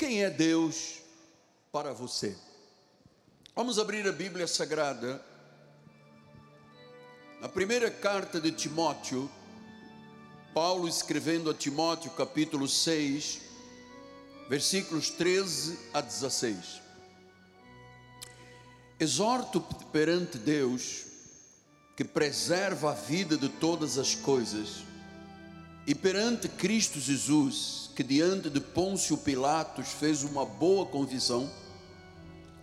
Quem é Deus para você? Vamos abrir a Bíblia Sagrada. Na primeira carta de Timóteo, Paulo escrevendo a Timóteo, capítulo 6, versículos 13 a 16. Exorto perante Deus, que preserva a vida de todas as coisas, e perante Cristo Jesus, que diante de Pôncio Pilatos fez uma boa confissão,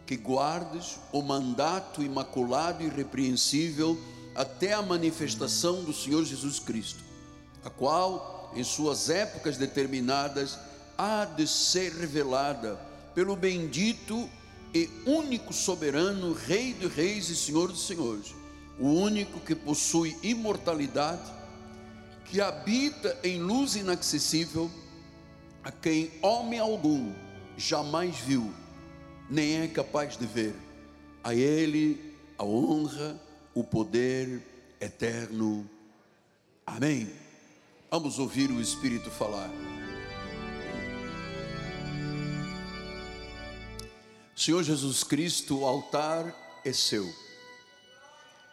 que guardes o mandato imaculado e irrepreensível até a manifestação do Senhor Jesus Cristo, a qual, em suas épocas determinadas, há de ser revelada pelo bendito e único soberano, Rei de Reis e Senhor dos Senhores, o único que possui imortalidade que habita em luz inacessível, a quem homem algum jamais viu, nem é capaz de ver. A Ele a honra, o poder eterno. Amém. Vamos ouvir o Espírito falar. Senhor Jesus Cristo, o altar é seu,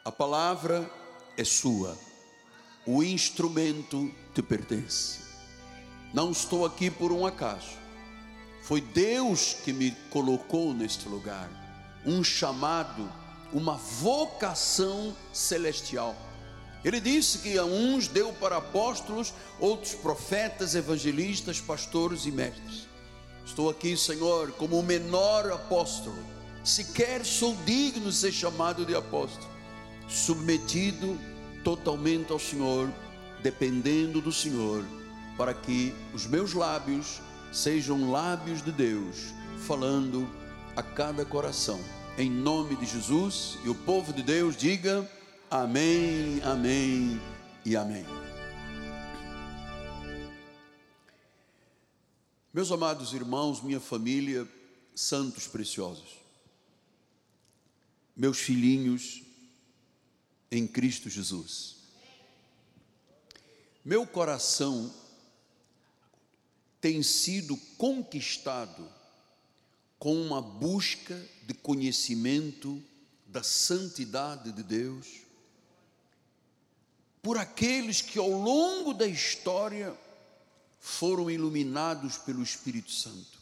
a palavra é sua o instrumento te pertence. Não estou aqui por um acaso. Foi Deus que me colocou neste lugar. Um chamado, uma vocação celestial. Ele disse que a uns deu para apóstolos, outros profetas, evangelistas, pastores e mestres. Estou aqui, Senhor, como o menor apóstolo. Sequer sou digno de ser chamado de apóstolo. Submetido totalmente ao Senhor, dependendo do Senhor, para que os meus lábios sejam lábios de Deus, falando a cada coração. Em nome de Jesus e o povo de Deus diga amém, amém e amém. Meus amados irmãos, minha família, santos preciosos, meus filhinhos, em Cristo Jesus. Meu coração tem sido conquistado com uma busca de conhecimento da santidade de Deus, por aqueles que ao longo da história foram iluminados pelo Espírito Santo.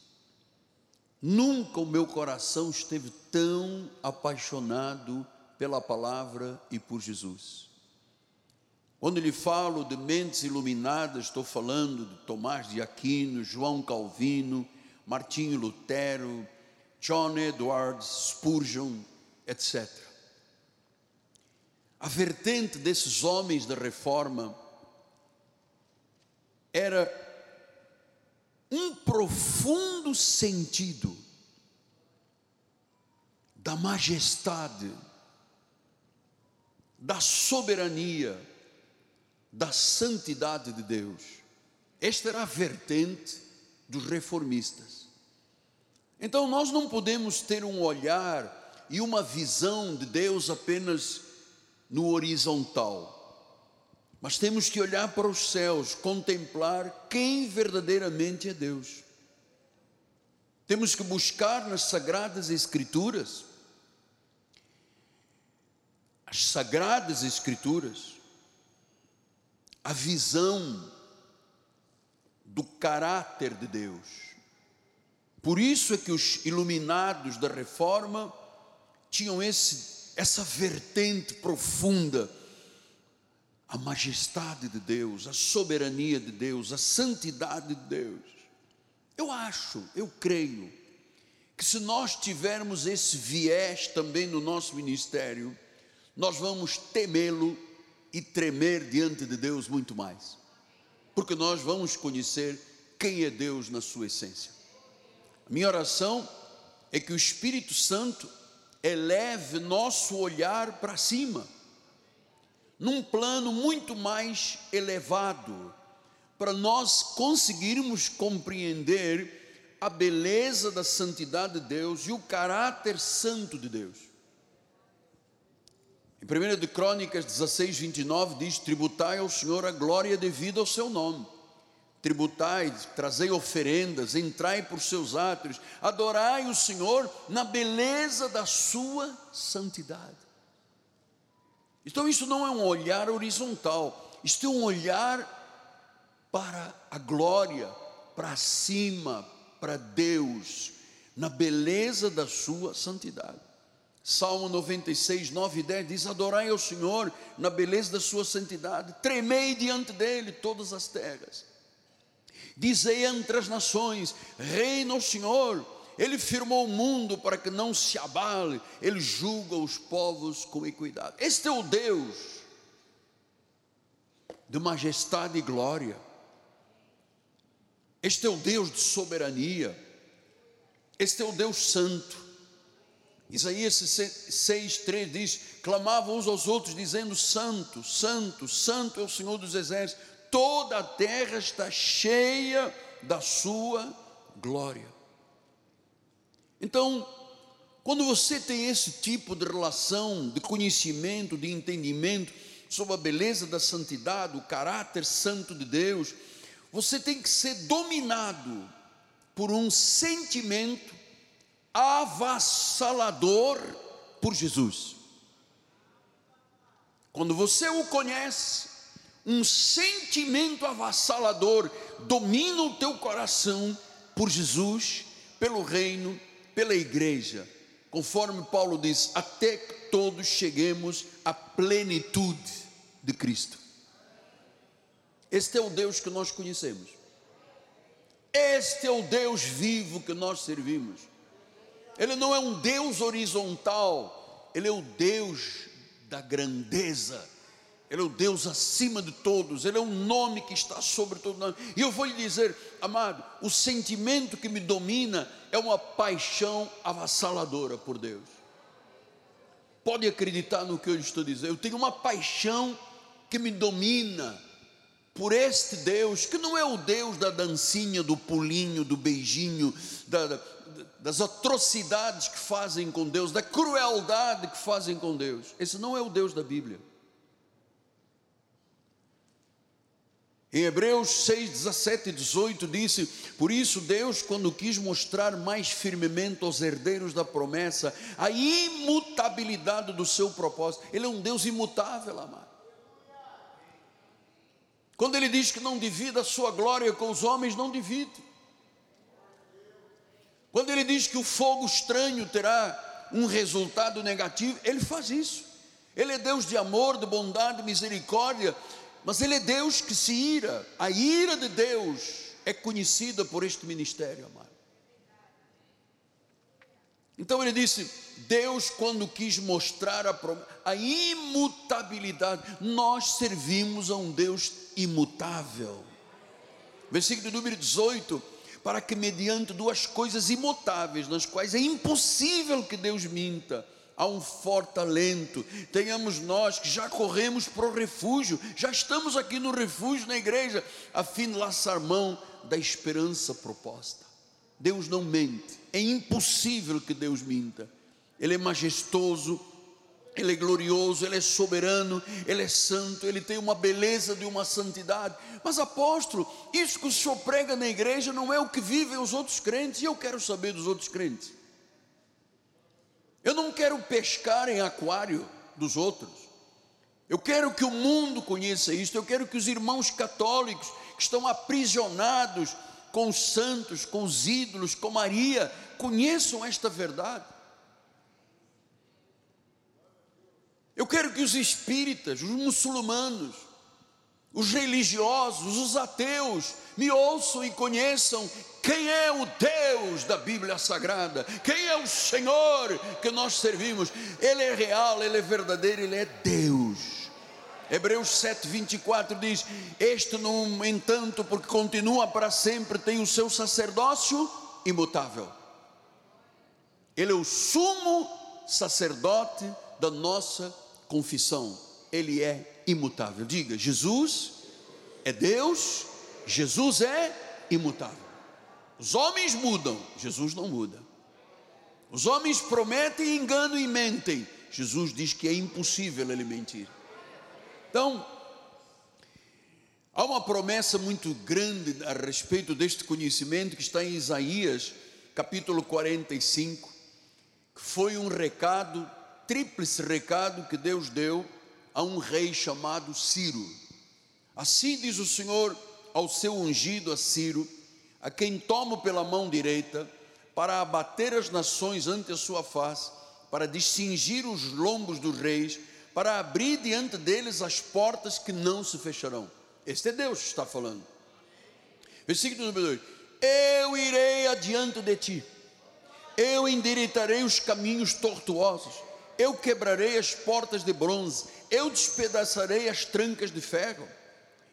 Nunca o meu coração esteve tão apaixonado pela palavra e por Jesus. Quando lhe falo de mentes iluminadas, estou falando de Tomás de Aquino, João Calvino, Martinho Lutero, John Edwards, Spurgeon, etc. A vertente desses homens da reforma era um profundo sentido da majestade da soberania, da santidade de Deus. Esta era a vertente dos reformistas. Então nós não podemos ter um olhar e uma visão de Deus apenas no horizontal, mas temos que olhar para os céus, contemplar quem verdadeiramente é Deus. Temos que buscar nas sagradas Escrituras as sagradas escrituras, a visão do caráter de Deus. Por isso é que os iluminados da reforma tinham esse, essa vertente profunda, a majestade de Deus, a soberania de Deus, a santidade de Deus. Eu acho, eu creio, que se nós tivermos esse viés também no nosso ministério, nós vamos temê-lo e tremer diante de Deus muito mais, porque nós vamos conhecer quem é Deus na sua essência. Minha oração é que o Espírito Santo eleve nosso olhar para cima, num plano muito mais elevado, para nós conseguirmos compreender a beleza da santidade de Deus e o caráter santo de Deus. Em 1 de Crônicas 16, 29 diz: Tributai ao Senhor a glória devida ao seu nome, tributai, trazei oferendas, entrai por seus átrios, adorai o Senhor na beleza da sua santidade. Então, isso não é um olhar horizontal, isto é um olhar para a glória, para cima, para Deus, na beleza da sua santidade. Salmo 96, 9 e 10 diz: Adorai ao Senhor na beleza da sua santidade, tremei diante dele todas as terras. Dizei entre as nações: Reina o Senhor, ele firmou o mundo para que não se abale, ele julga os povos com equidade. Este é o Deus de majestade e glória. Este é o Deus de soberania. Este é o Deus santo. Isaías 6, 3 diz: clamavam uns aos outros, dizendo: Santo, Santo, Santo é o Senhor dos Exércitos, toda a terra está cheia da Sua glória. Então, quando você tem esse tipo de relação, de conhecimento, de entendimento sobre a beleza da santidade, o caráter santo de Deus, você tem que ser dominado por um sentimento avassalador por Jesus. Quando você o conhece, um sentimento avassalador domina o teu coração por Jesus, pelo reino, pela igreja, conforme Paulo diz, até que todos cheguemos à plenitude de Cristo. Este é o Deus que nós conhecemos. Este é o Deus vivo que nós servimos. Ele não é um Deus horizontal, ele é o Deus da grandeza. Ele é o Deus acima de todos, Ele é um nome que está sobre todo nome. E eu vou lhe dizer, amado, o sentimento que me domina é uma paixão avassaladora por Deus. Pode acreditar no que eu estou dizendo, eu tenho uma paixão que me domina por este Deus, que não é o Deus da dancinha, do pulinho, do beijinho, da, da, das atrocidades que fazem com Deus, da crueldade que fazem com Deus. Esse não é o Deus da Bíblia. Em Hebreus 6, 17 e 18 disse: Por isso Deus, quando quis mostrar mais firmemente aos herdeiros da promessa a imutabilidade do seu propósito, Ele é um Deus imutável, amado. Quando ele diz que não divide a sua glória com os homens, não divide. Quando ele diz que o fogo estranho terá um resultado negativo, ele faz isso. Ele é Deus de amor, de bondade, de misericórdia, mas ele é Deus que se ira. A ira de Deus é conhecida por este ministério, amado. Então ele disse: Deus, quando quis mostrar a, a imutabilidade, nós servimos a um Deus imutável. Versículo número 18: para que, mediante duas coisas imutáveis, nas quais é impossível que Deus minta, há um forte alento. Tenhamos nós que já corremos para o refúgio, já estamos aqui no refúgio na igreja, a fim de laçar mão da esperança proposta. Deus não mente, é impossível que Deus minta. Ele é majestoso, Ele é glorioso, Ele é soberano, Ele é santo, Ele tem uma beleza de uma santidade. Mas, apóstolo, isso que o senhor prega na igreja não é o que vivem os outros crentes, e eu quero saber dos outros crentes. Eu não quero pescar em aquário dos outros. Eu quero que o mundo conheça isso. Eu quero que os irmãos católicos que estão aprisionados com os santos, com os ídolos, com Maria, conheçam esta verdade. Eu quero que os espíritas, os muçulmanos, os religiosos, os ateus, me ouçam e conheçam quem é o Deus da Bíblia Sagrada, quem é o Senhor que nós servimos. Ele é real, ele é verdadeiro, ele é Deus. Hebreus 7, 24 diz: Este, no entanto, porque continua para sempre, tem o seu sacerdócio imutável. Ele é o sumo sacerdote da nossa confissão, ele é imutável. Diga, Jesus é Deus, Jesus é imutável. Os homens mudam, Jesus não muda. Os homens prometem, enganam e mentem. Jesus diz que é impossível ele mentir. Então, Há uma promessa muito grande a respeito deste conhecimento que está em Isaías, capítulo 45, que foi um recado, tríplice recado que Deus deu a um rei chamado Ciro. Assim diz o Senhor ao seu ungido a Ciro, a quem tomo pela mão direita, para abater as nações ante a sua face, para distingir os lombos dos reis, para abrir diante deles as portas que não se fecharão. Este é Deus que está falando. Versículo número 2: Eu irei adiante de ti, eu endireitarei os caminhos tortuosos, eu quebrarei as portas de bronze, eu despedaçarei as trancas de ferro,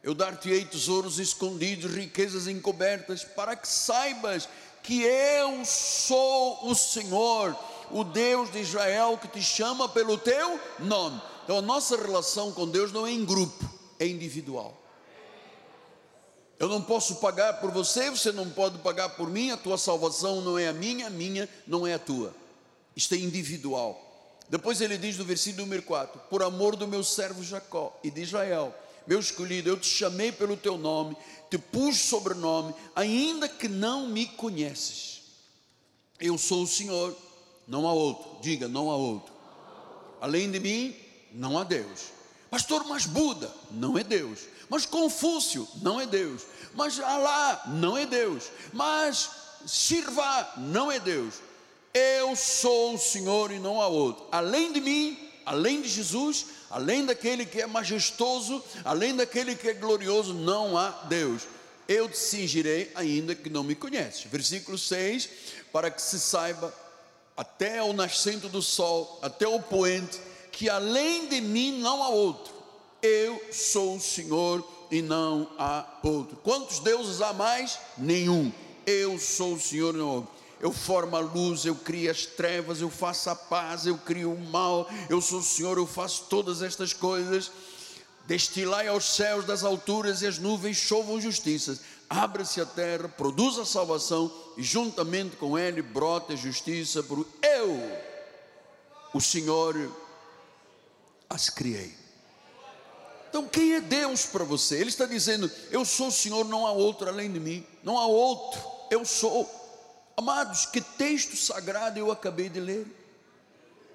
eu dar-te-ei tesouros escondidos, riquezas encobertas, para que saibas que eu sou o Senhor, o Deus de Israel, que te chama pelo teu nome. Então a nossa relação com Deus não é em grupo, é individual. Eu não posso pagar por você, você não pode pagar por mim, a tua salvação não é a minha, a minha não é a tua. Isto é individual. Depois ele diz no versículo número 4: Por amor do meu servo Jacó e de Israel, meu escolhido, eu te chamei pelo teu nome, te pus sobrenome, ainda que não me conheces. Eu sou o Senhor, não há outro. Diga, não há outro. Além de mim, não há Deus. Pastor, mas Buda não é Deus. Mas Confúcio não é Deus. Mas Alá não é Deus. Mas Shirva não é Deus. Eu sou o Senhor e não há outro. Além de mim, além de Jesus, além daquele que é majestoso, além daquele que é glorioso, não há Deus. Eu te cingirei ainda que não me conheces. Versículo 6: para que se saiba até o nascente do sol, até o poente, que além de mim não há outro. Eu sou o Senhor e não há outro. Quantos deuses há mais? Nenhum. Eu sou o Senhor e não há outro. Eu formo a luz, eu crio as trevas, eu faço a paz, eu crio o mal. Eu sou o Senhor, eu faço todas estas coisas. Destilai aos céus das alturas e as nuvens chovam justiças. Abra-se a terra, produza a salvação e juntamente com ele brota a justiça, por eu, o Senhor, as criei. Então, quem é Deus para você? Ele está dizendo: Eu sou o Senhor, não há outro além de mim, não há outro, eu sou. Amados, que texto sagrado eu acabei de ler,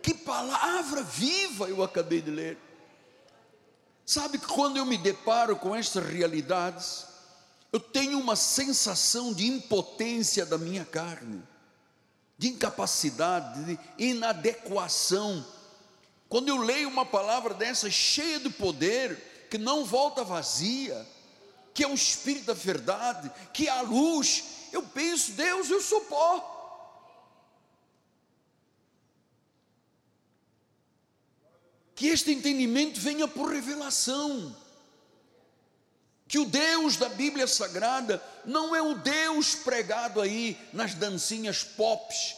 que palavra viva eu acabei de ler. Sabe que quando eu me deparo com estas realidades, eu tenho uma sensação de impotência da minha carne, de incapacidade, de inadequação quando eu leio uma palavra dessa cheia de poder, que não volta vazia, que é o Espírito da verdade, que é a luz, eu penso, Deus, eu sou pó. Que este entendimento venha por revelação. Que o Deus da Bíblia Sagrada não é o Deus pregado aí nas dancinhas pops,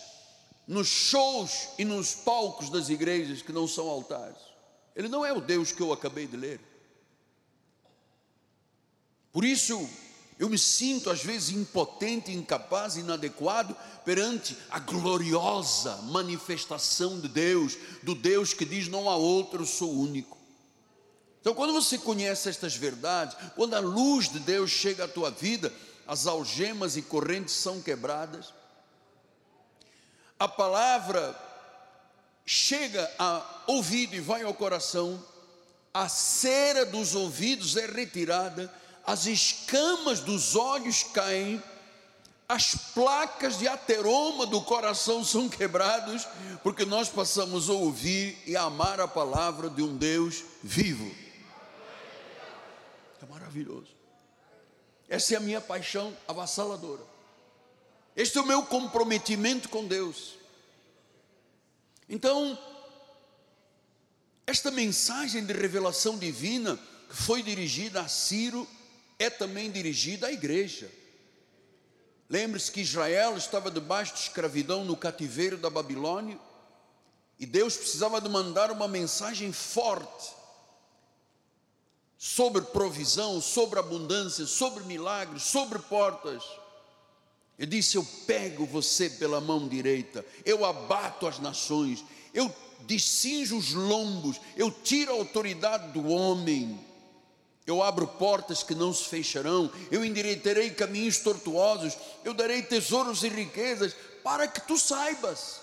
nos shows e nos palcos das igrejas que não são altares. Ele não é o Deus que eu acabei de ler. Por isso, eu me sinto às vezes impotente, incapaz, inadequado perante a gloriosa manifestação de Deus, do Deus que diz: não há outro, eu sou único. Então, quando você conhece estas verdades, quando a luz de Deus chega à tua vida, as algemas e correntes são quebradas, a palavra chega a ouvido e vai ao coração, a cera dos ouvidos é retirada, as escamas dos olhos caem, as placas de ateroma do coração são quebrados, porque nós passamos a ouvir e amar a palavra de um Deus vivo. É maravilhoso. Essa é a minha paixão avassaladora. Este é o meu comprometimento com Deus. Então, esta mensagem de revelação divina foi dirigida a Ciro é também dirigida à igreja. Lembre-se que Israel estava debaixo de escravidão no cativeiro da Babilônia e Deus precisava de mandar uma mensagem forte sobre provisão, sobre abundância, sobre milagres, sobre portas. Ele disse: Eu pego você pela mão direita, eu abato as nações, eu descinjo os lombos, eu tiro a autoridade do homem. Eu abro portas que não se fecharão, eu endireitarei caminhos tortuosos, eu darei tesouros e riquezas para que tu saibas.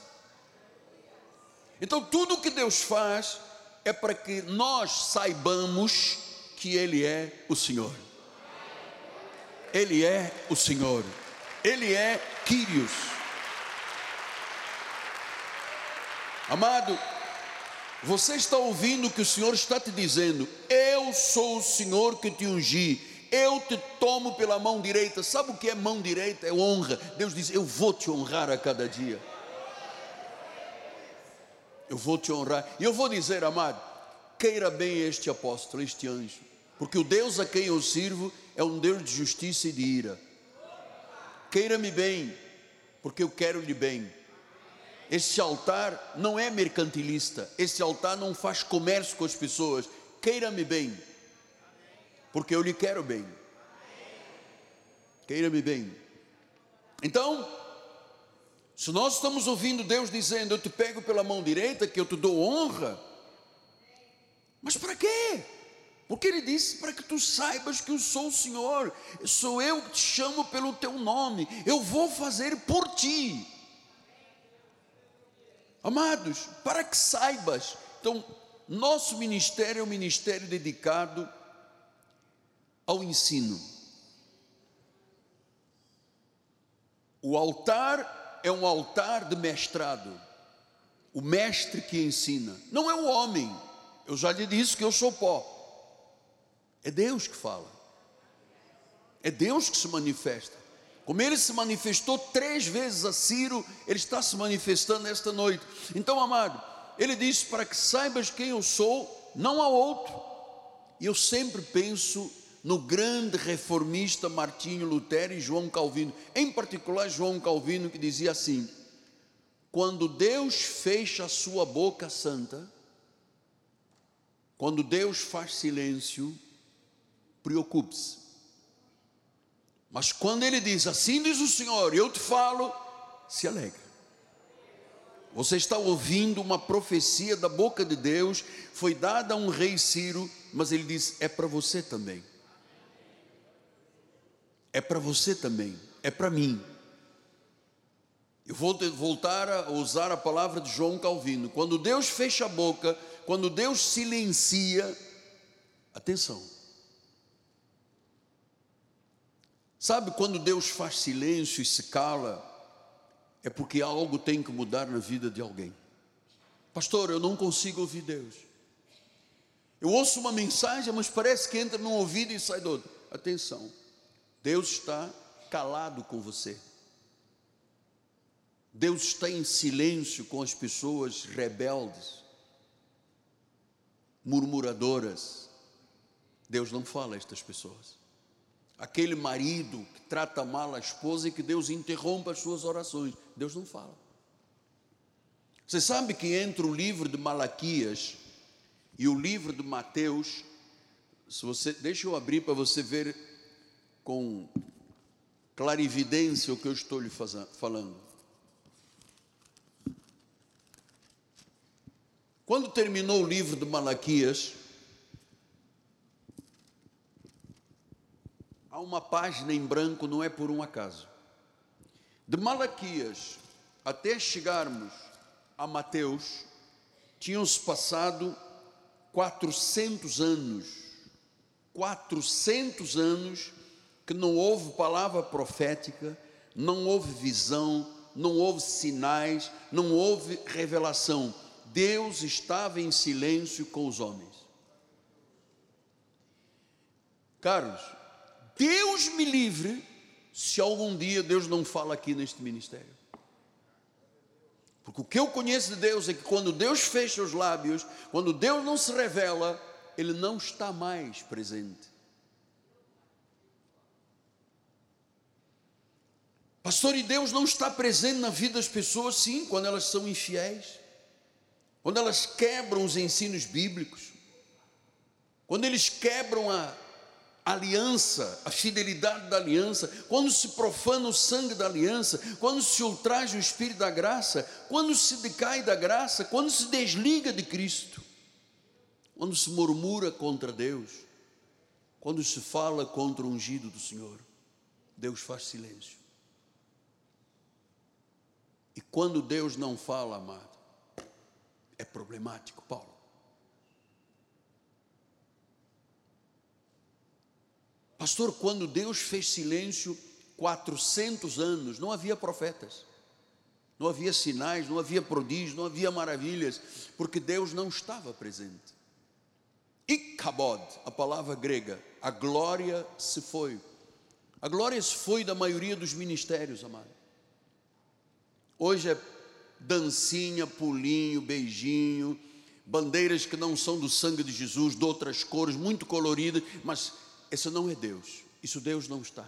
Então, tudo o que Deus faz é para que nós saibamos que Ele é o Senhor. Ele é o Senhor. Ele é Quírios. Amado, você está ouvindo o que o Senhor está te dizendo? Eu sou o Senhor que te ungi. Eu te tomo pela mão direita. Sabe o que é mão direita? É honra. Deus diz: Eu vou te honrar a cada dia. Eu vou te honrar. E eu vou dizer, amado, queira bem este apóstolo, este anjo, porque o Deus a quem eu sirvo é um Deus de justiça e de ira. Queira-me bem, porque eu quero lhe bem. Este altar não é mercantilista, este altar não faz comércio com as pessoas. Queira-me bem, porque eu lhe quero bem. Queira-me bem. Então, se nós estamos ouvindo Deus dizendo: Eu te pego pela mão direita, que eu te dou honra, mas para quê? Porque ele disse para que tu saibas que eu sou o Senhor, sou eu que te chamo pelo teu nome, eu vou fazer por ti. Amados, para que saibas, então, nosso ministério é um ministério dedicado ao ensino. O altar é um altar de mestrado, o mestre que ensina, não é o homem, eu já lhe disse que eu sou pó, é Deus que fala, é Deus que se manifesta. Como ele se manifestou três vezes a Ciro, ele está se manifestando esta noite. Então, amado, ele disse: para que saibas quem eu sou, não há outro. E eu sempre penso no grande reformista Martinho Lutero e João Calvino, em particular João Calvino, que dizia assim: quando Deus fecha a sua boca santa, quando Deus faz silêncio, preocupe-se mas quando ele diz, assim diz o Senhor, eu te falo, se alegra. Você está ouvindo uma profecia da boca de Deus, foi dada a um rei Ciro, mas ele diz: é para você também. É para você também, é para mim. Eu vou voltar a usar a palavra de João Calvino. Quando Deus fecha a boca, quando Deus silencia, atenção, Sabe quando Deus faz silêncio e se cala? É porque algo tem que mudar na vida de alguém. Pastor, eu não consigo ouvir Deus. Eu ouço uma mensagem, mas parece que entra num ouvido e sai do outro. Atenção, Deus está calado com você. Deus está em silêncio com as pessoas rebeldes, murmuradoras. Deus não fala a estas pessoas aquele marido que trata mal a esposa e que Deus interrompa as suas orações. Deus não fala. Você sabe que entre o livro de Malaquias e o livro de Mateus, se você, deixa eu abrir para você ver com clarividência o que eu estou lhe falando. Quando terminou o livro de Malaquias, uma página em branco, não é por um acaso. De Malaquias até chegarmos a Mateus, tinham-se passado 400 anos. 400 anos que não houve palavra profética, não houve visão, não houve sinais, não houve revelação. Deus estava em silêncio com os homens. Carlos, Deus me livre se algum dia Deus não fala aqui neste ministério. Porque o que eu conheço de Deus é que quando Deus fecha os lábios, quando Deus não se revela, Ele não está mais presente. Pastor, e Deus não está presente na vida das pessoas, sim, quando elas são infiéis, quando elas quebram os ensinos bíblicos, quando eles quebram a, aliança, a fidelidade da aliança, quando se profana o sangue da aliança, quando se ultraja o espírito da graça, quando se decai da graça, quando se desliga de Cristo, quando se murmura contra Deus, Quando se fala contra o ungido do Senhor, Deus faz silêncio. E quando Deus não fala, amado, é problemático, Paulo. Pastor, quando Deus fez silêncio 400 anos, não havia profetas, não havia sinais, não havia prodígios, não havia maravilhas, porque Deus não estava presente. Ikabod, a palavra grega, a glória se foi. A glória se foi da maioria dos ministérios, amado. Hoje é dancinha, pulinho, beijinho, bandeiras que não são do sangue de Jesus, de outras cores, muito coloridas, mas esse não é Deus. Isso Deus não está.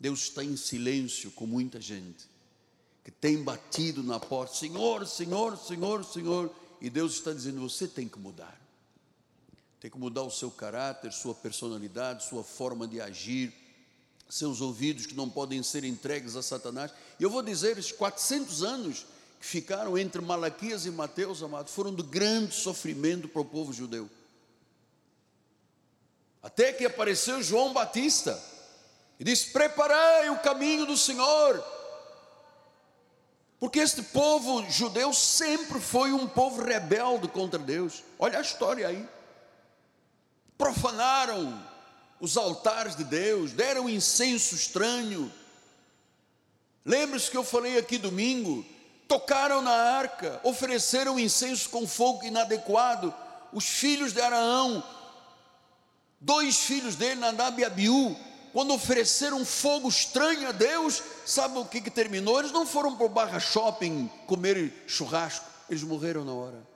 Deus está em silêncio com muita gente que tem batido na porta, Senhor, Senhor, Senhor, Senhor, e Deus está dizendo: você tem que mudar. Tem que mudar o seu caráter, sua personalidade, sua forma de agir, seus ouvidos que não podem ser entregues a Satanás. E eu vou dizer, esses 400 anos que ficaram entre Malaquias e Mateus, amados, foram de grande sofrimento para o povo judeu. Até que apareceu João Batista e disse: Preparei o caminho do Senhor. Porque este povo judeu sempre foi um povo rebelde contra Deus. Olha a história aí. Profanaram os altares de Deus, deram incenso estranho. Lembre-se que eu falei aqui domingo, tocaram na arca, ofereceram incenso com fogo inadequado. Os filhos de Araão dois filhos dele, Nadab e Abiú, quando ofereceram fogo estranho a Deus, sabe o que, que terminou? Eles não foram para o barra shopping comer churrasco, eles morreram na hora.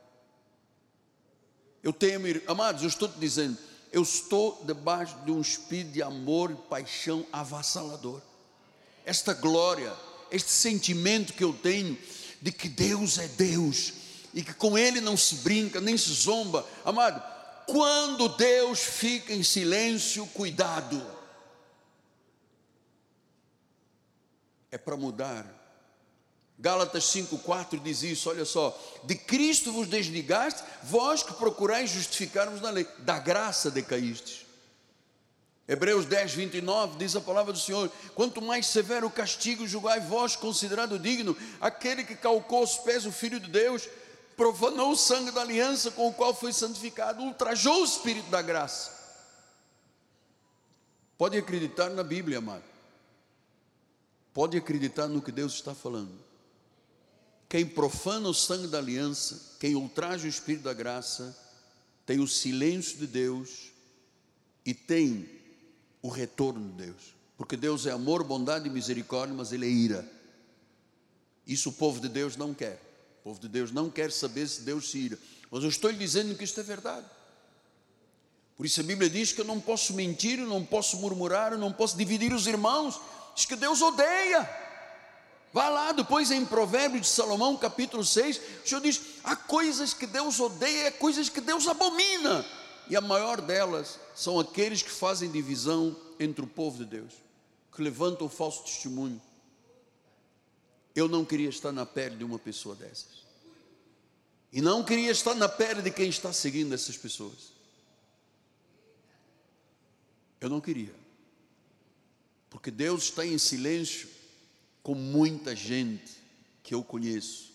Eu tenho, amados, eu estou te dizendo, eu estou debaixo de um espírito de amor e paixão avassalador. Esta glória, este sentimento que eu tenho de que Deus é Deus e que com Ele não se brinca, nem se zomba. Amado, quando Deus fica em silêncio, cuidado. É para mudar. Gálatas 5,4 diz isso, olha só, de Cristo vos desligaste, vós que procurais justificar-vos na lei, da graça decaístes. Hebreus 10, 29 diz a palavra do Senhor: quanto mais severo o castigo, julgai vós considerado digno aquele que calcou os pés o Filho de Deus, profanou o sangue da aliança com o qual foi santificado, ultrajou o Espírito da graça. Pode acreditar na Bíblia, amado. Pode acreditar no que Deus está falando. Quem profana o sangue da aliança, quem ultraja o Espírito da graça, tem o silêncio de Deus e tem o retorno de Deus. Porque Deus é amor, bondade e misericórdia, mas Ele é ira. Isso o povo de Deus não quer. O povo de Deus não quer saber se Deus se ira. Mas eu estou lhe dizendo que isto é verdade. Por isso a Bíblia diz que eu não posso mentir, eu não posso murmurar, eu não posso dividir os irmãos. Diz que Deus odeia. Vá lá depois em Provérbios de Salomão, capítulo 6, o Senhor diz: há coisas que Deus odeia, há coisas que Deus abomina. E a maior delas são aqueles que fazem divisão entre o povo de Deus, que levantam o falso testemunho, eu não queria estar na pele de uma pessoa dessas. E não queria estar na pele de quem está seguindo essas pessoas. Eu não queria. Porque Deus está em silêncio com muita gente que eu conheço.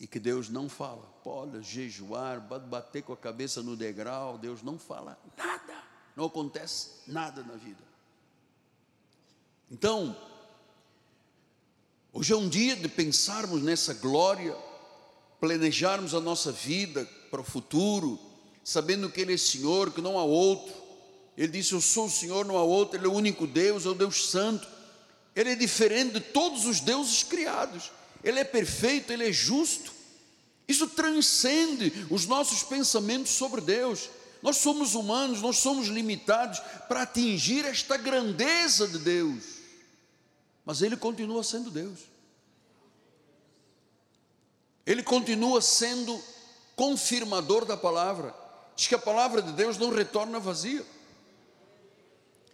E que Deus não fala. Pode jejuar, bater com a cabeça no degrau, Deus não fala nada. Não acontece nada na vida. Então, Hoje é um dia de pensarmos nessa glória, planejarmos a nossa vida para o futuro, sabendo que Ele é Senhor, que não há outro. Ele disse: Eu sou o Senhor, não há outro. Ele é o único Deus, é o Deus Santo. Ele é diferente de todos os deuses criados. Ele é perfeito, ele é justo. Isso transcende os nossos pensamentos sobre Deus. Nós somos humanos, nós somos limitados para atingir esta grandeza de Deus mas ele continua sendo Deus. Ele continua sendo confirmador da palavra. Diz que a palavra de Deus não retorna vazia.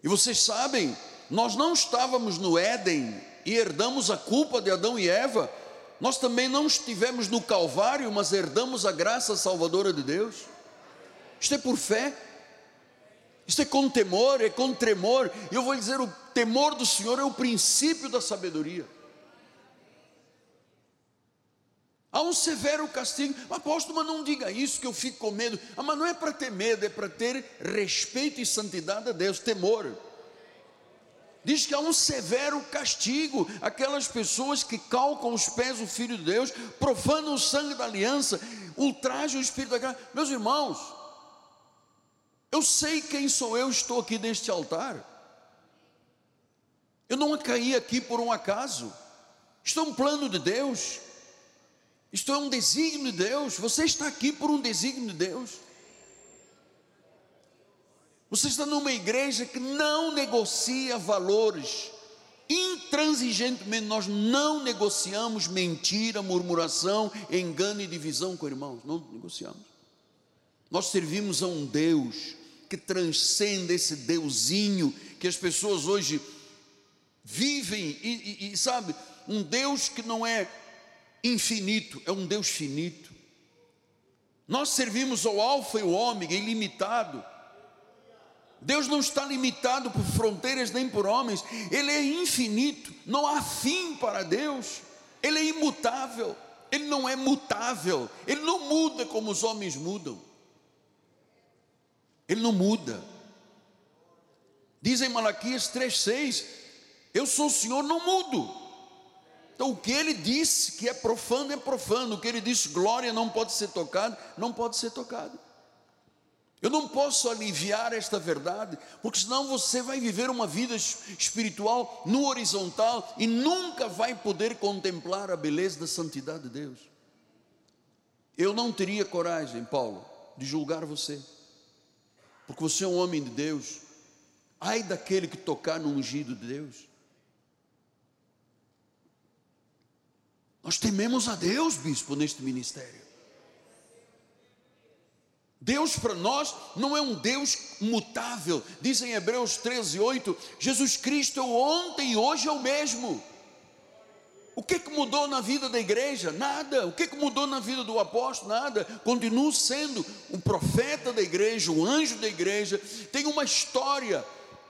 E vocês sabem, nós não estávamos no Éden e herdamos a culpa de Adão e Eva. Nós também não estivemos no Calvário, mas herdamos a graça salvadora de Deus. Isto é por fé. Isso é com temor, é com tremor. E eu vou dizer: o temor do Senhor é o princípio da sabedoria. Há um severo castigo. Apóstolo, mas não diga isso que eu fico com medo. Ah, mas não é para ter medo, é para ter respeito e santidade a Deus, temor. Diz que há um severo castigo. Aquelas pessoas que calcam os pés do Filho de Deus, profanam o sangue da aliança, ultrajam o Espírito da graça. Meus irmãos, eu sei quem sou eu, estou aqui neste altar. Não caí aqui por um acaso. Isto é um plano de Deus. Isto é um desígnio de Deus. Você está aqui por um desígnio de Deus. Você está numa igreja que não negocia valores. Intransigentemente, nós não negociamos mentira, murmuração, engano e divisão com irmãos. Não negociamos. Nós servimos a um Deus que transcende esse Deusinho que as pessoas hoje vivem e, e, e sabe, um Deus que não é infinito, é um Deus finito. Nós servimos ao Alfa e o Ômega, ilimitado. Deus não está limitado por fronteiras nem por homens, Ele é infinito, não há fim para Deus, Ele é imutável, Ele não é mutável, Ele não muda como os homens mudam, Ele não muda. Diz em Malaquias 3,6: Eu sou o Senhor, não mudo. Então, o que ele disse que é profano, é profano. O que ele disse glória não pode ser tocado, não pode ser tocado. Eu não posso aliviar esta verdade, porque senão você vai viver uma vida espiritual no horizontal e nunca vai poder contemplar a beleza da santidade de Deus. Eu não teria coragem, Paulo, de julgar você, porque você é um homem de Deus. Ai daquele que tocar no ungido de Deus. Nós tememos a Deus, bispo, neste ministério. Deus para nós não é um Deus mutável. Diz em Hebreus 13, 8: Jesus Cristo é ontem e hoje é o mesmo. O que, que mudou na vida da igreja? Nada. O que, que mudou na vida do apóstolo? Nada. Continua sendo um profeta da igreja, um anjo da igreja. Tem uma história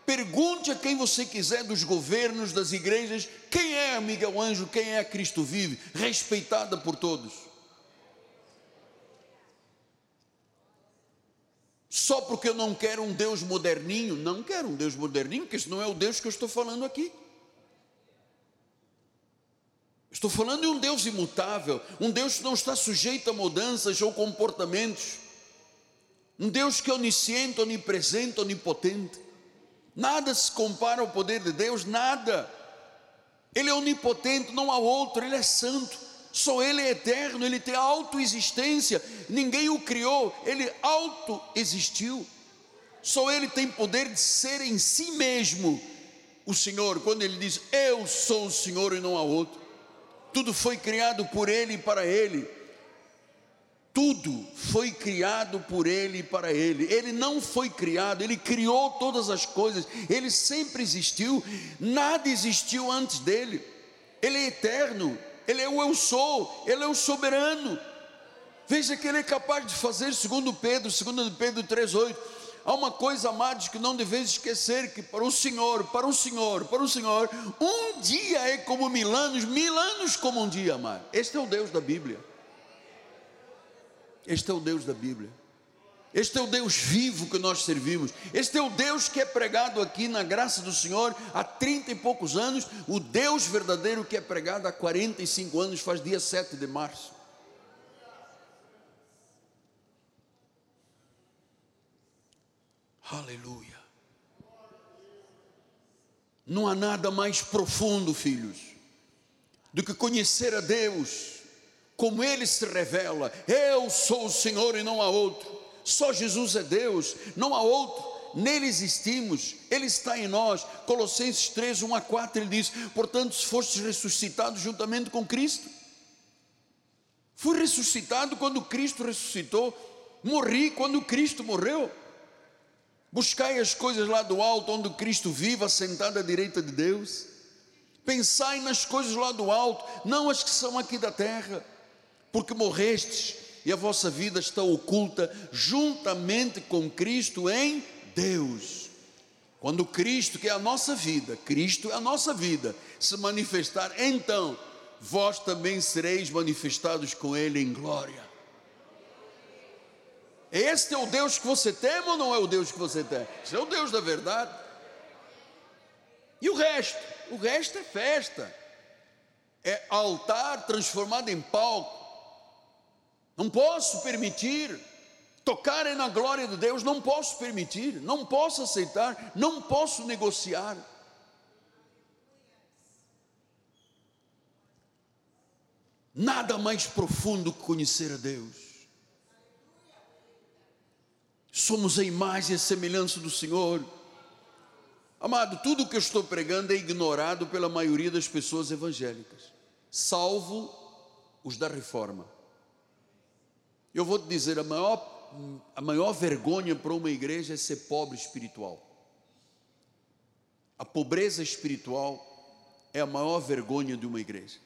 Pergunte a quem você quiser dos governos, das igrejas, quem é Miguel Anjo, quem é Cristo vive, respeitada por todos. Só porque eu não quero um Deus moderninho, não quero um Deus moderninho, porque esse não é o Deus que eu estou falando aqui. Estou falando de um Deus imutável, um Deus que não está sujeito a mudanças ou comportamentos, um Deus que é onisciente, onipresente, onipotente. Nada se compara ao poder de Deus, nada. Ele é onipotente, não há outro, ele é santo. Só ele é eterno, ele tem autoexistência. Ninguém o criou, ele autoexistiu. Só ele tem poder de ser em si mesmo o Senhor, quando ele diz: "Eu sou o Senhor e não há outro". Tudo foi criado por ele e para ele. Tudo foi criado por Ele e para Ele. Ele não foi criado, Ele criou todas as coisas. Ele sempre existiu, nada existiu antes dele. Ele é eterno, Ele é o eu sou, Ele é o soberano. Veja que Ele é capaz de fazer, segundo Pedro, segundo Pedro 3,8. Há uma coisa, amados, que não deveis esquecer: que para o Senhor, para o Senhor, para o Senhor, um dia é como mil anos, mil anos como um dia, amado. Este é o Deus da Bíblia. Este é o Deus da Bíblia. Este é o Deus vivo que nós servimos. Este é o Deus que é pregado aqui na graça do Senhor há 30 e poucos anos. O Deus verdadeiro que é pregado há 45 anos, faz dia 7 de março. Aleluia. Não há nada mais profundo, filhos, do que conhecer a Deus como ele se revela: Eu sou o Senhor e não há outro. Só Jesus é Deus, não há outro. Nele existimos, Ele está em nós. Colossenses 3, 1 a 4, ele diz: Portanto, se fostes ressuscitados juntamente com Cristo, fui ressuscitado quando Cristo ressuscitou, morri quando Cristo morreu. Buscai as coisas lá do alto, onde Cristo vive, assentado à direita de Deus. Pensai nas coisas lá do alto, não as que são aqui da terra porque morrestes e a vossa vida está oculta juntamente com Cristo em Deus, quando Cristo, que é a nossa vida, Cristo é a nossa vida, se manifestar, então vós também sereis manifestados com Ele em glória. Este é o Deus que você teme ou não é o Deus que você tem? Esse é o Deus da verdade. E o resto? O resto é festa, é altar transformado em palco. Não posso permitir tocarem na glória de Deus, não posso permitir, não posso aceitar, não posso negociar. Nada mais profundo que conhecer a Deus. Somos a imagem e a semelhança do Senhor. Amado, tudo o que eu estou pregando é ignorado pela maioria das pessoas evangélicas, salvo os da reforma. Eu vou te dizer, a maior, a maior vergonha para uma igreja é ser pobre espiritual. A pobreza espiritual é a maior vergonha de uma igreja.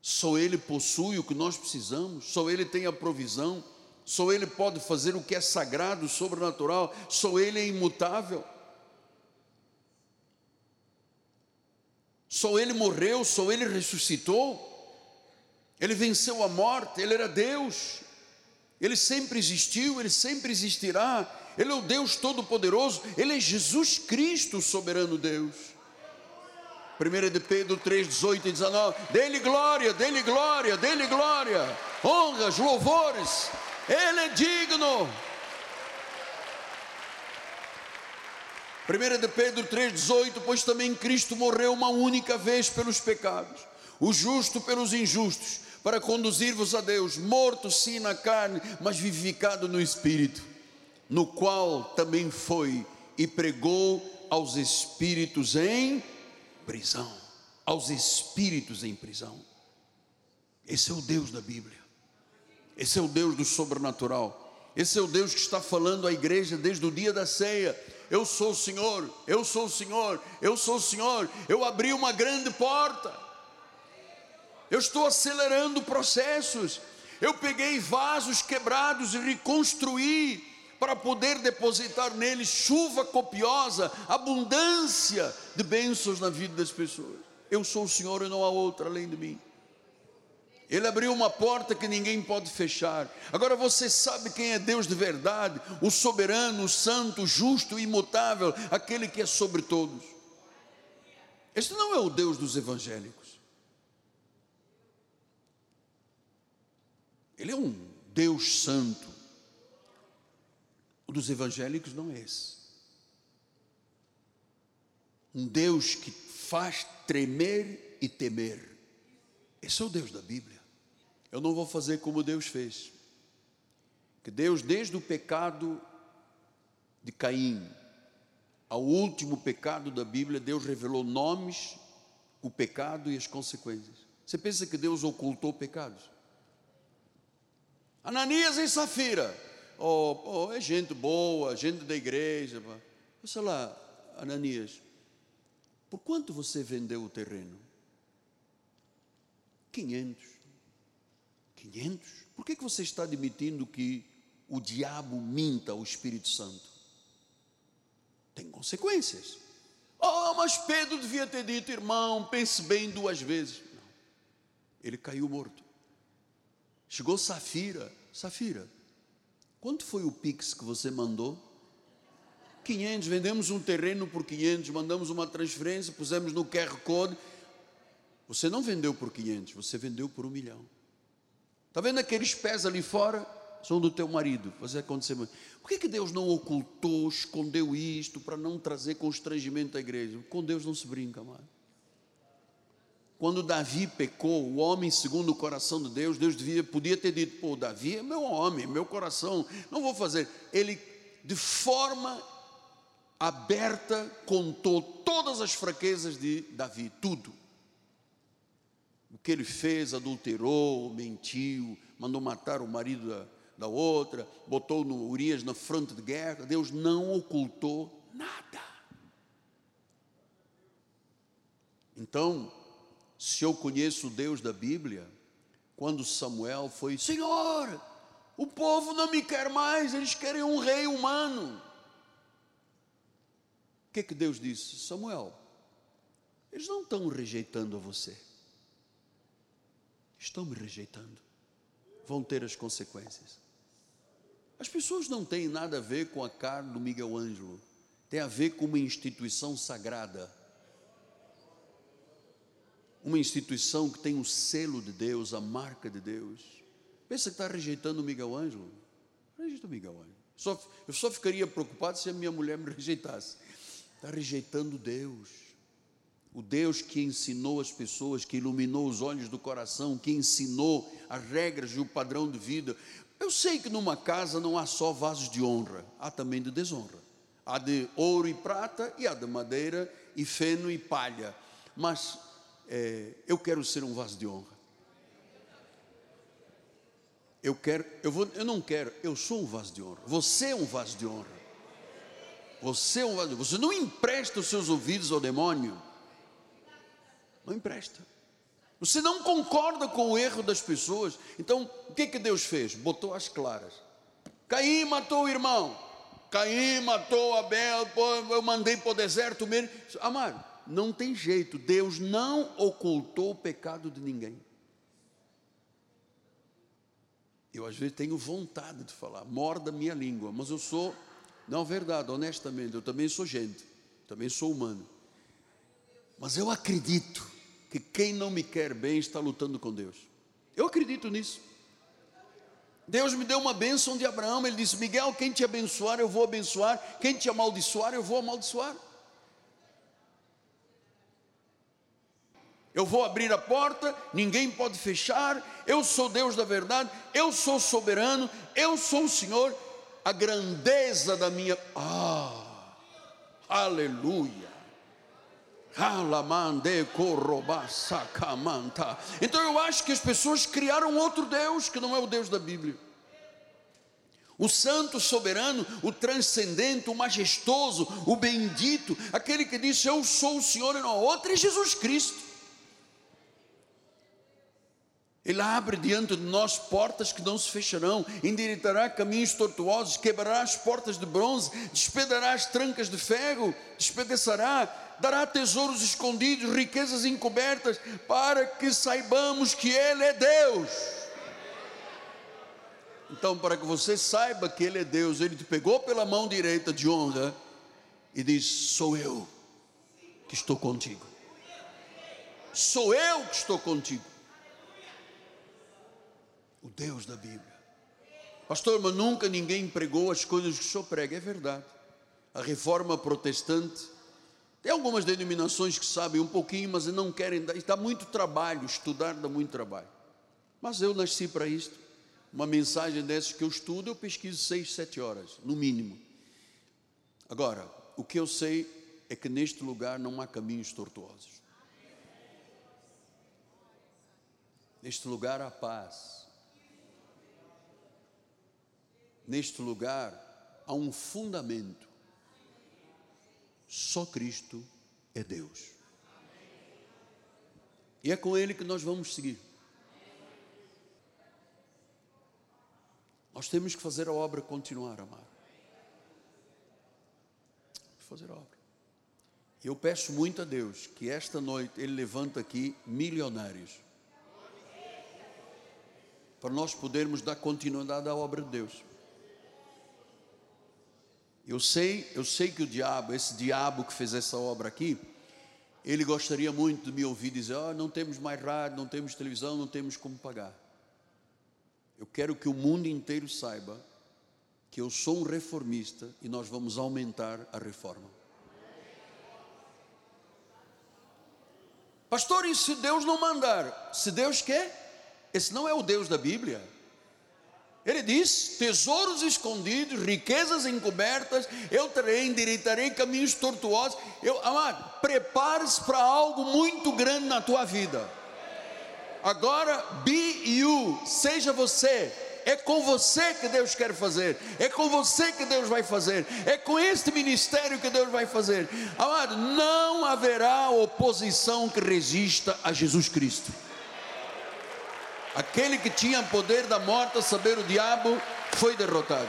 Só Ele possui o que nós precisamos, só Ele tem a provisão, só Ele pode fazer o que é sagrado, sobrenatural, só Ele é imutável. Só Ele morreu, só Ele ressuscitou. Ele venceu a morte, Ele era Deus. Ele sempre existiu, Ele sempre existirá. Ele é o Deus Todo-Poderoso, Ele é Jesus Cristo, o soberano Deus. 1 de Pedro 3, 18 e 19. Dê-lhe glória, dê-lhe glória, dê-lhe glória, honras, louvores. Ele é digno. 1 de Pedro 3,18: Pois também Cristo morreu uma única vez pelos pecados, o justo pelos injustos, para conduzir-vos a Deus, morto sim na carne, mas vivificado no espírito, no qual também foi e pregou aos espíritos em prisão. Aos espíritos em prisão. Esse é o Deus da Bíblia, esse é o Deus do sobrenatural. Esse é o Deus que está falando à igreja desde o dia da ceia eu sou o Senhor, eu sou o Senhor, eu sou o Senhor. Eu abri uma grande porta. Eu estou acelerando processos. Eu peguei vasos quebrados e reconstruí para poder depositar neles chuva copiosa, abundância de bênçãos na vida das pessoas. Eu sou o Senhor e não há outra além de mim. Ele abriu uma porta que ninguém pode fechar. Agora você sabe quem é Deus de verdade, o soberano, o santo, o justo, o imutável, aquele que é sobre todos. Este não é o Deus dos evangélicos. Ele é um Deus santo. O dos evangélicos não é esse. Um Deus que faz tremer e temer. Esse é o Deus da Bíblia. Eu não vou fazer como Deus fez. Que Deus, desde o pecado de Caim ao último pecado da Bíblia, Deus revelou nomes, o pecado e as consequências. Você pensa que Deus ocultou pecados? Ananias e Safira, oh, oh, é gente boa, gente da igreja. Sei lá, Ananias, por quanto você vendeu o terreno? 500. 500? Por que, que você está admitindo que o diabo minta ao Espírito Santo? Tem consequências. Oh, mas Pedro devia ter dito, irmão, pense bem duas vezes. Não. Ele caiu morto. Chegou Safira. Safira, quanto foi o Pix que você mandou? 500, vendemos um terreno por 500, mandamos uma transferência, pusemos no QR Code. Você não vendeu por 500, você vendeu por um milhão. Está vendo aqueles pés ali fora? São do teu marido. Fazer acontecer. Por que, que Deus não ocultou, escondeu isto para não trazer constrangimento à igreja? Com Deus não se brinca, amado. Quando Davi pecou, o homem segundo o coração de Deus, Deus devia, podia ter dito: pô, Davi é meu homem, meu coração, não vou fazer. Ele, de forma aberta, contou todas as fraquezas de Davi, tudo o que ele fez, adulterou, mentiu, mandou matar o marido da, da outra, botou no Urias na fronte de guerra, Deus não ocultou nada. Então, se eu conheço o Deus da Bíblia, quando Samuel foi, Senhor, o povo não me quer mais, eles querem um rei humano. que, que Deus disse? Samuel, eles não estão rejeitando você, estão me rejeitando, vão ter as consequências. As pessoas não têm nada a ver com a carne do Miguel Ângelo, tem a ver com uma instituição sagrada, uma instituição que tem o selo de Deus, a marca de Deus. Pensa que está rejeitando o Miguel Ângelo? Rejeita o Miguel Ângelo. Só, eu só ficaria preocupado se a minha mulher me rejeitasse. Está rejeitando Deus. O Deus que ensinou as pessoas, que iluminou os olhos do coração, que ensinou as regras e o padrão de vida. Eu sei que numa casa não há só vasos de honra, há também de desonra. Há de ouro e prata e há de madeira e feno e palha. Mas é, eu quero ser um vaso de honra. Eu quero, eu, vou, eu não quero, eu sou um vaso de honra. Você é um vaso de honra. Você é um vaso de honra. Você não empresta os seus ouvidos ao demônio. Não empresta. Você não concorda com o erro das pessoas. Então, o que que Deus fez? Botou as claras. Caim matou o irmão. Caim matou Abel. Eu mandei para o deserto mesmo. Amado, não tem jeito. Deus não ocultou o pecado de ninguém. Eu às vezes tenho vontade de falar, morda minha língua, mas eu sou, não verdade, honestamente, eu também sou gente, também sou humano. Mas eu acredito que quem não me quer bem está lutando com Deus. Eu acredito nisso. Deus me deu uma bênção de Abraão, ele disse: Miguel, quem te abençoar, eu vou abençoar, quem te amaldiçoar, eu vou amaldiçoar. Eu vou abrir a porta, ninguém pode fechar. Eu sou Deus da verdade, eu sou soberano, eu sou o Senhor. A grandeza da minha. Ah, aleluia. Então eu acho que as pessoas criaram outro Deus que não é o Deus da Bíblia. O santo soberano, o transcendente, o majestoso, o bendito, aquele que disse: Eu sou o Senhor e não outro, é Jesus Cristo. Ele abre diante de nós portas que não se fecharão, endireitará caminhos tortuosos, quebrará as portas de bronze, despedará as trancas de ferro, despedaçará, dará tesouros escondidos, riquezas encobertas, para que saibamos que Ele é Deus. Então, para que você saiba que Ele é Deus, Ele te pegou pela mão direita de honra e diz: Sou eu que estou contigo. Sou eu que estou contigo o Deus da Bíblia. Pastor, mas nunca ninguém pregou as coisas que o senhor prega, é verdade. A reforma protestante, tem algumas denominações que sabem um pouquinho, mas não querem, dá muito trabalho, estudar dá muito trabalho. Mas eu nasci para isto. Uma mensagem dessas que eu estudo, eu pesquiso seis, sete horas, no mínimo. Agora, o que eu sei é que neste lugar não há caminhos tortuosos. Neste lugar há paz neste lugar há um fundamento. Só Cristo é Deus. E é com Ele que nós vamos seguir. Nós temos que fazer a obra continuar, amado. Fazer a obra. Eu peço muito a Deus que esta noite Ele levanta aqui milionários. Para nós podermos dar continuidade à obra de Deus. Eu sei, eu sei que o diabo, esse diabo que fez essa obra aqui, ele gostaria muito de me ouvir dizer: oh, não temos mais rádio, não temos televisão, não temos como pagar. Eu quero que o mundo inteiro saiba que eu sou um reformista e nós vamos aumentar a reforma. Pastor, e se Deus não mandar? Se Deus quer? Esse não é o Deus da Bíblia. Ele diz: tesouros escondidos, riquezas encobertas, eu terei, endireitarei caminhos tortuosos. Eu, amado, prepare-se para algo muito grande na tua vida. Agora, be you, seja você. É com você que Deus quer fazer, é com você que Deus vai fazer, é com este ministério que Deus vai fazer. Amado, não haverá oposição que resista a Jesus Cristo. Aquele que tinha poder da morte, a saber, o diabo, foi derrotado.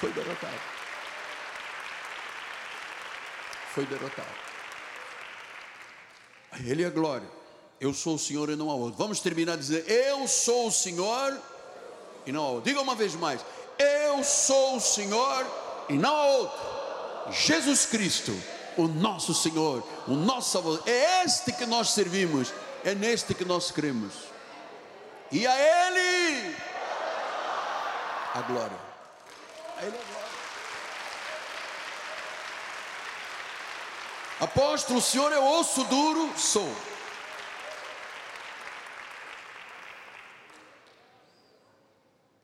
Foi derrotado. foi derrotado. A Ele é a glória. Eu sou o Senhor e não há outro. Vamos terminar dizendo: Eu sou o Senhor e não há outro. Diga uma vez mais: Eu sou o Senhor e não há outro. Jesus Cristo, o nosso Senhor, o nosso Salvador. É este que nós servimos, é neste que nós cremos. E a Ele a glória. A Ele a glória. Apóstolo, o senhor é osso duro? Sou.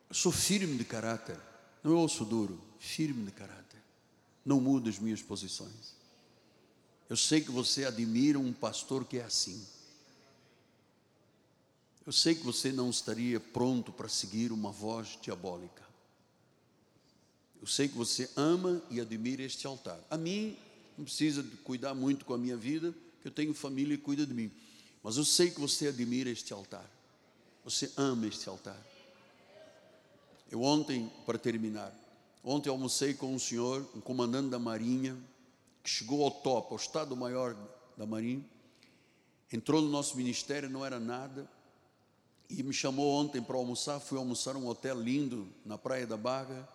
Eu sou firme de caráter. Não é osso duro, firme de caráter. Não mudo as minhas posições. Eu sei que você admira um pastor que é assim. Eu sei que você não estaria pronto para seguir uma voz diabólica. Eu sei que você ama e admira este altar. A mim, não precisa cuidar muito com a minha vida, que eu tenho família que cuida de mim. Mas eu sei que você admira este altar. Você ama este altar. Eu ontem, para terminar, ontem almocei com um senhor, um comandante da Marinha, que chegou ao top, ao Estado-Maior da Marinha, entrou no nosso ministério, não era nada, e me chamou ontem para almoçar. Fui almoçar num hotel lindo na Praia da Barra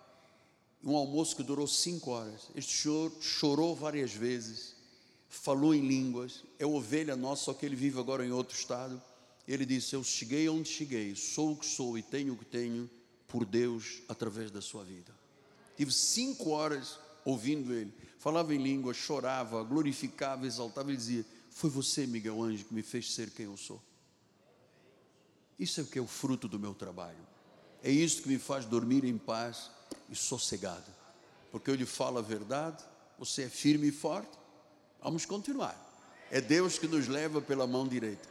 um almoço que durou cinco horas. Este senhor chorou várias vezes, falou em línguas, é ovelha nossa, só que ele vive agora em outro estado. Ele disse: Eu cheguei onde cheguei, sou o que sou e tenho o que tenho por Deus através da sua vida. Tive cinco horas ouvindo ele, falava em línguas, chorava, glorificava, exaltava. Ele dizia: Foi você, Miguel Anjo, que me fez ser quem eu sou. Isso é o que é o fruto do meu trabalho. É isso que me faz dormir em paz e sossegado, porque eu lhe falo a verdade, você é firme e forte. Vamos continuar. É Deus que nos leva pela mão direita,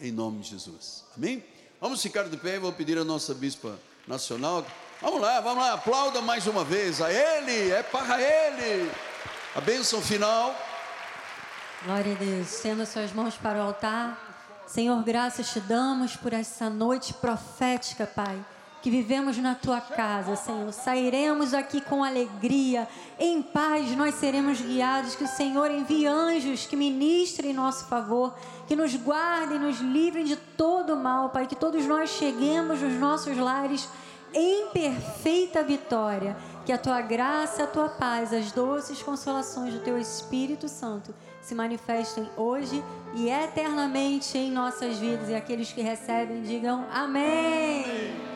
em nome de Jesus. Amém? Vamos ficar de pé, vou pedir a nossa bispa nacional. Vamos lá, vamos lá, aplauda mais uma vez a Ele, é para Ele. A bênção final. Glória a Deus. Estenda suas mãos para o altar. Senhor, graças te damos por essa noite profética, Pai que vivemos na tua casa, Senhor. Sairemos aqui com alegria, em paz nós seremos guiados. Que o Senhor envie anjos que ministrem em nosso favor, que nos guardem, nos livrem de todo mal, Pai. Que todos nós cheguemos nos nossos lares em perfeita vitória. Que a tua graça, a tua paz, as doces consolações do teu Espírito Santo se manifestem hoje e eternamente em nossas vidas. E aqueles que recebem digam amém.